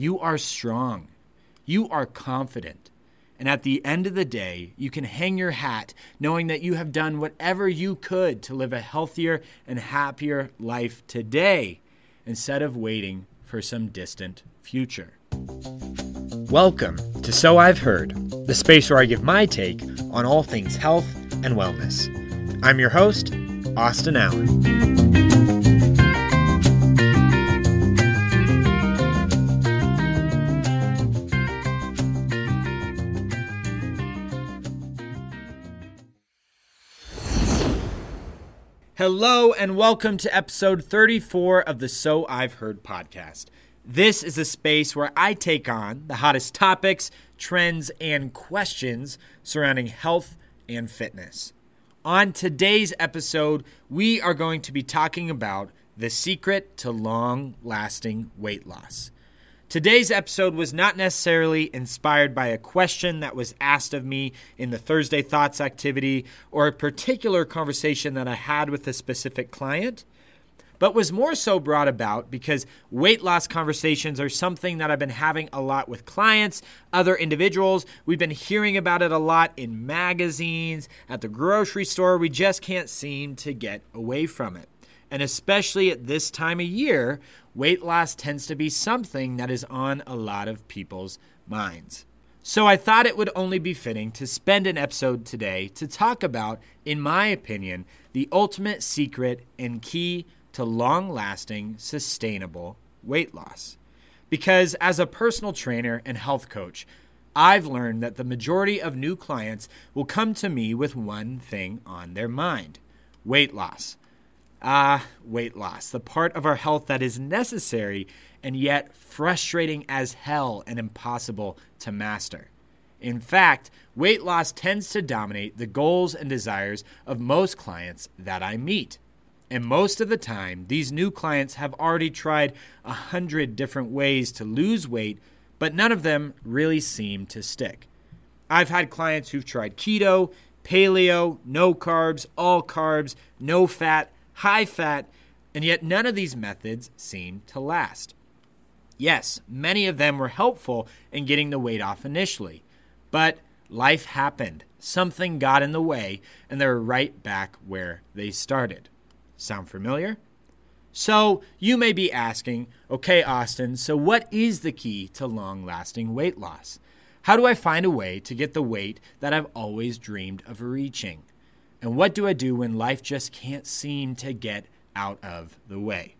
you are strong, you are confident. And at the end of the day, you can hang your hat knowing that you have done whatever you could to live a healthier and happier life today instead of waiting for some distant future. Welcome to So I've Heard, the space where I give my take on all things health and wellness. I'm your host, Austin Allen. Hello, and welcome to episode 34 of the So I've Heard podcast. This is a space where I take on the hottest topics, trends, and questions surrounding health and fitness. On today's episode, we are going to be talking about the secret to long lasting weight loss. Today's episode was not necessarily inspired by a question that was asked of me in the Thursday Thoughts activity or a particular conversation that I had with a specific client, but was more so brought about because weight loss conversations are something that I've been having a lot with clients, other individuals. We've been hearing about it a lot in magazines, at the grocery store. We just can't seem to get away from it. And especially at this time of year, weight loss tends to be something that is on a lot of people's minds. So I thought it would only be fitting to spend an episode today to talk about, in my opinion, the ultimate secret and key to long lasting, sustainable weight loss. Because as a personal trainer and health coach, I've learned that the majority of new clients will come to me with one thing on their mind weight loss. Ah, weight loss, the part of our health that is necessary and yet frustrating as hell and impossible to master. In fact, weight loss tends to dominate the goals and desires of most clients that I meet. And most of the time, these new clients have already tried a hundred different ways to lose weight, but none of them really seem to stick. I've had clients who've tried keto, paleo, no carbs, all carbs, no fat, high fat, and yet none of these methods seem to last. Yes, many of them were helpful in getting the weight off initially, but life happened. Something got in the way, and they're right back where they started. Sound familiar? So, you may be asking, okay, Austin, so what is the key to long lasting weight loss? How do I find a way to get the weight that I've always dreamed of reaching? And what do I do when life just can't seem to get out of the way?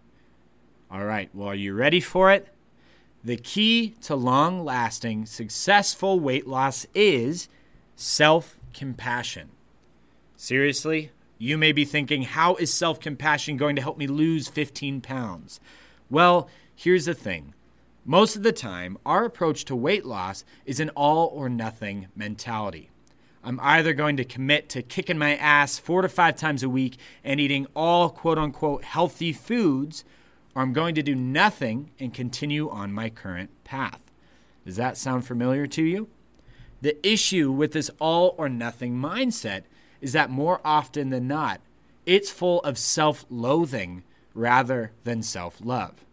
All right, well, are you ready for it? The key to long lasting, successful weight loss is self compassion. Seriously? You may be thinking, how is self compassion going to help me lose 15 pounds? Well, here's the thing most of the time, our approach to weight loss is an all or nothing mentality. I'm either going to commit to kicking my ass four to five times a week and eating all quote unquote healthy foods, or I'm going to do nothing and continue on my current path. Does that sound familiar to you? The issue with this all or nothing mindset is that more often than not, it's full of self loathing rather than self love.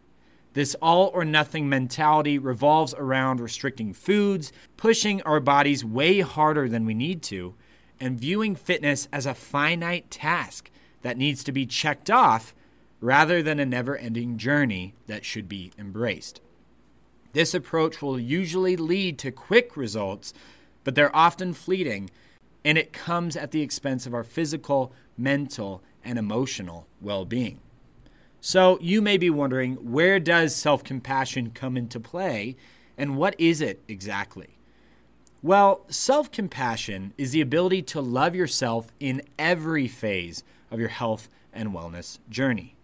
This all or nothing mentality revolves around restricting foods, pushing our bodies way harder than we need to, and viewing fitness as a finite task that needs to be checked off rather than a never ending journey that should be embraced. This approach will usually lead to quick results, but they're often fleeting, and it comes at the expense of our physical, mental, and emotional well being. So you may be wondering where does self compassion come into play and what is it exactly? Well, self compassion is the ability to love yourself in every phase of your health and wellness journey.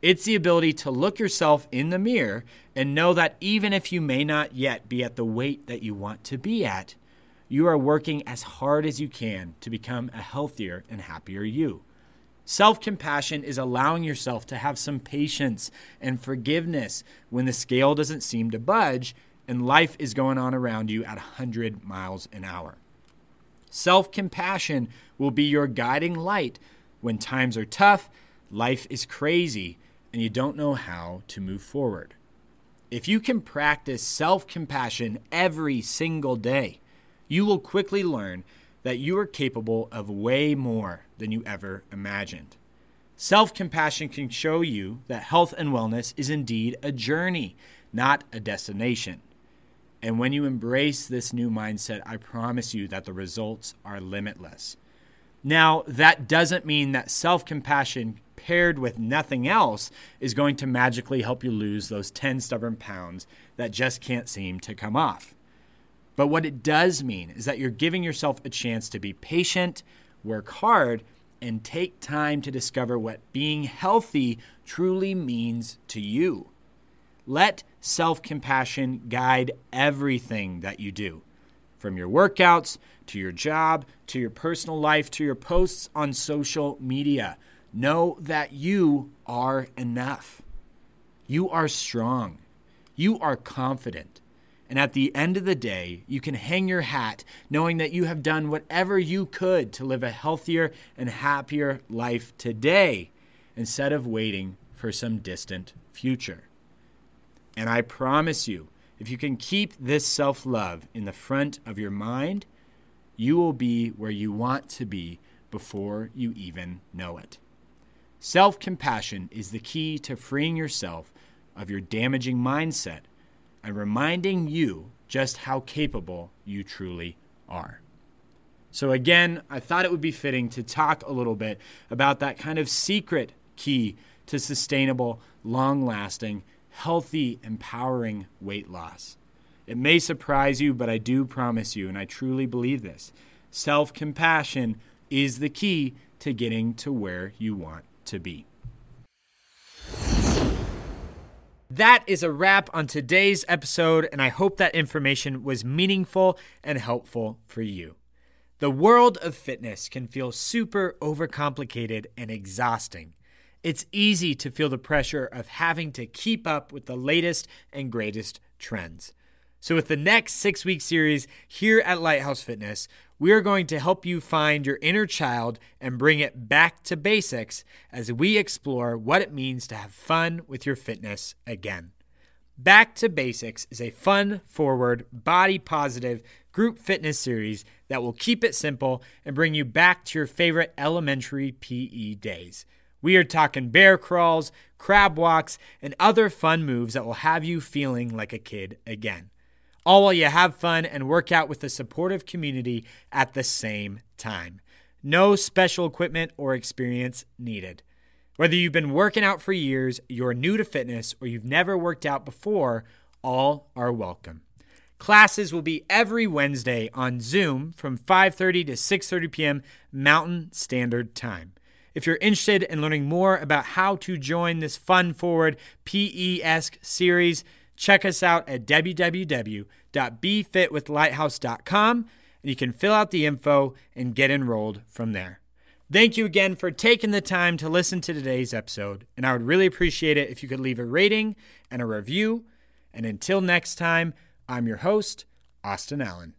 It's the ability to look yourself in the mirror and know that even if you may not yet be at the weight that you want to be at, you are working as hard as you can to become a healthier and happier you. Self compassion is allowing yourself to have some patience and forgiveness when the scale doesn't seem to budge and life is going on around you at 100 miles an hour. Self compassion will be your guiding light when times are tough, life is crazy, and you don't know how to move forward. If you can practice self compassion every single day, you will quickly learn that you are capable of way more than you ever imagined. Self compassion can show you that health and wellness is indeed a journey, not a destination. And when you embrace this new mindset, I promise you that the results are limitless. Now, that doesn't mean that self compassion paired with nothing else is going to magically help you lose those 10 stubborn pounds that just can't seem to come off. But what it does mean is that you're giving yourself a chance to be patient, work hard, and take time to discover what being healthy truly means to you. Let self compassion guide everything that you do, from your workouts to your job to your personal life to your posts on social media. Know that you are enough. You are strong. You are confident. And at the end of the day, you can hang your hat knowing that you have done whatever you could to live a healthier and happier life today instead of waiting for some distant future. And I promise you, if you can keep this self love in the front of your mind, you will be where you want to be before you even know it. Self compassion is the key to freeing yourself of your damaging mindset and reminding you just how capable you truly are. So, again, I thought it would be fitting to talk a little bit about that kind of secret key to sustainable, long lasting, healthy, empowering weight loss. It may surprise you, but I do promise you, and I truly believe this self compassion is the key to getting to where you want to be. That is a wrap on today's episode, and I hope that information was meaningful and helpful for you. The world of fitness can feel super overcomplicated and exhausting. It's easy to feel the pressure of having to keep up with the latest and greatest trends. So, with the next six week series here at Lighthouse Fitness, we are going to help you find your inner child and bring it back to basics as we explore what it means to have fun with your fitness again. Back to Basics is a fun, forward, body positive group fitness series that will keep it simple and bring you back to your favorite elementary PE days. We are talking bear crawls, crab walks, and other fun moves that will have you feeling like a kid again all while you have fun and work out with a supportive community at the same time. No special equipment or experience needed. Whether you've been working out for years, you're new to fitness, or you've never worked out before, all are welcome. Classes will be every Wednesday on Zoom from 5:30 to 6:30 p.m. Mountain Standard Time. If you're interested in learning more about how to join this fun forward PE-esque series, check us out at www.befitwithlighthouse.com and you can fill out the info and get enrolled from there. Thank you again for taking the time to listen to today's episode, and I would really appreciate it if you could leave a rating and a review. And until next time, I'm your host, Austin Allen.